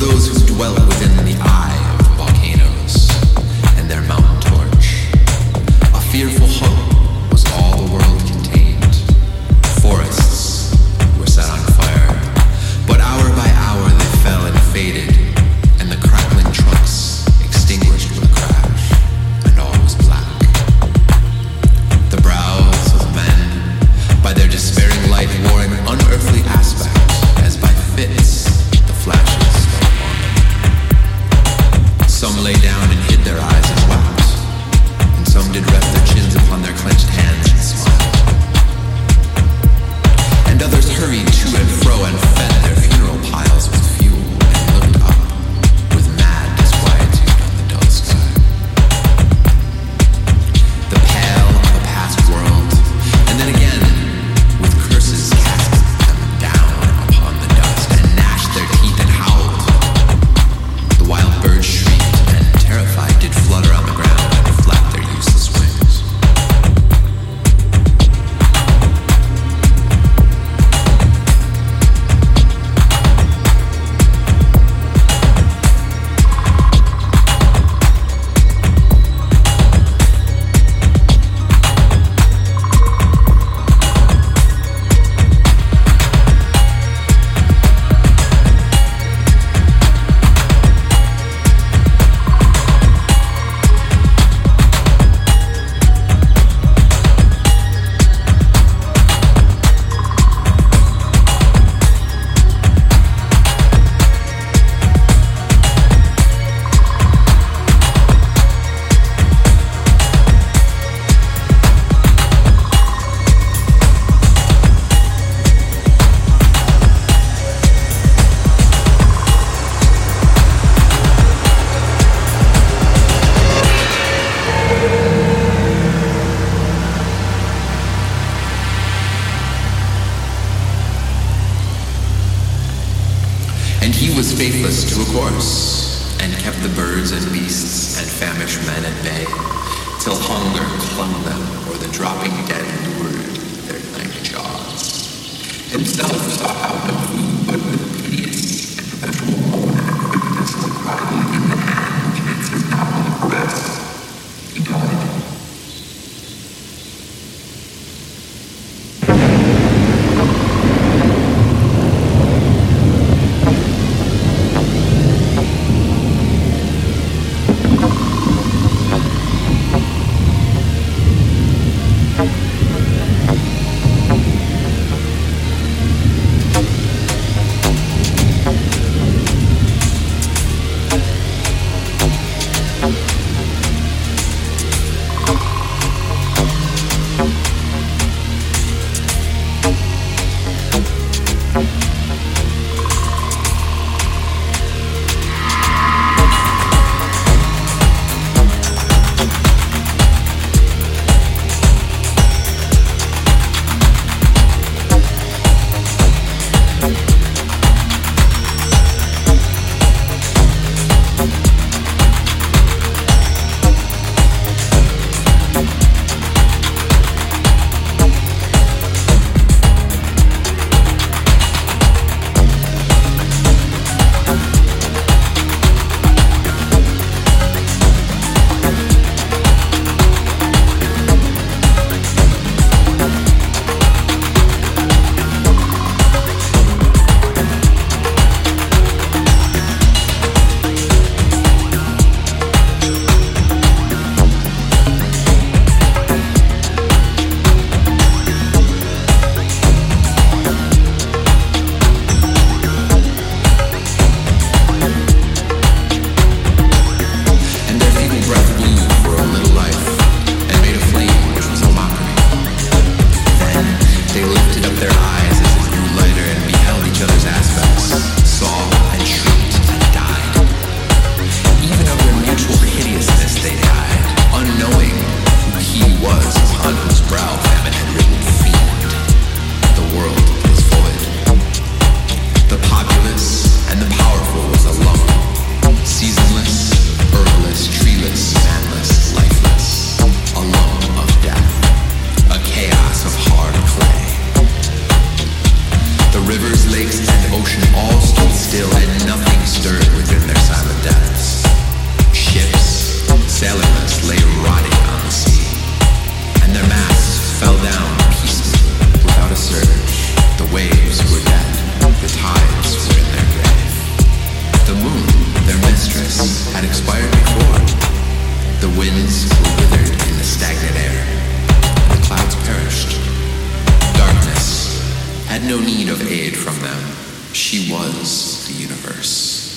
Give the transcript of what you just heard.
those who dwell within. Was faithless to a corse, and kept the birds and beasts and famished men at bay, till hunger clung them, or the dropping dead lured their night jaws. Himself sought out the food. she was the universe.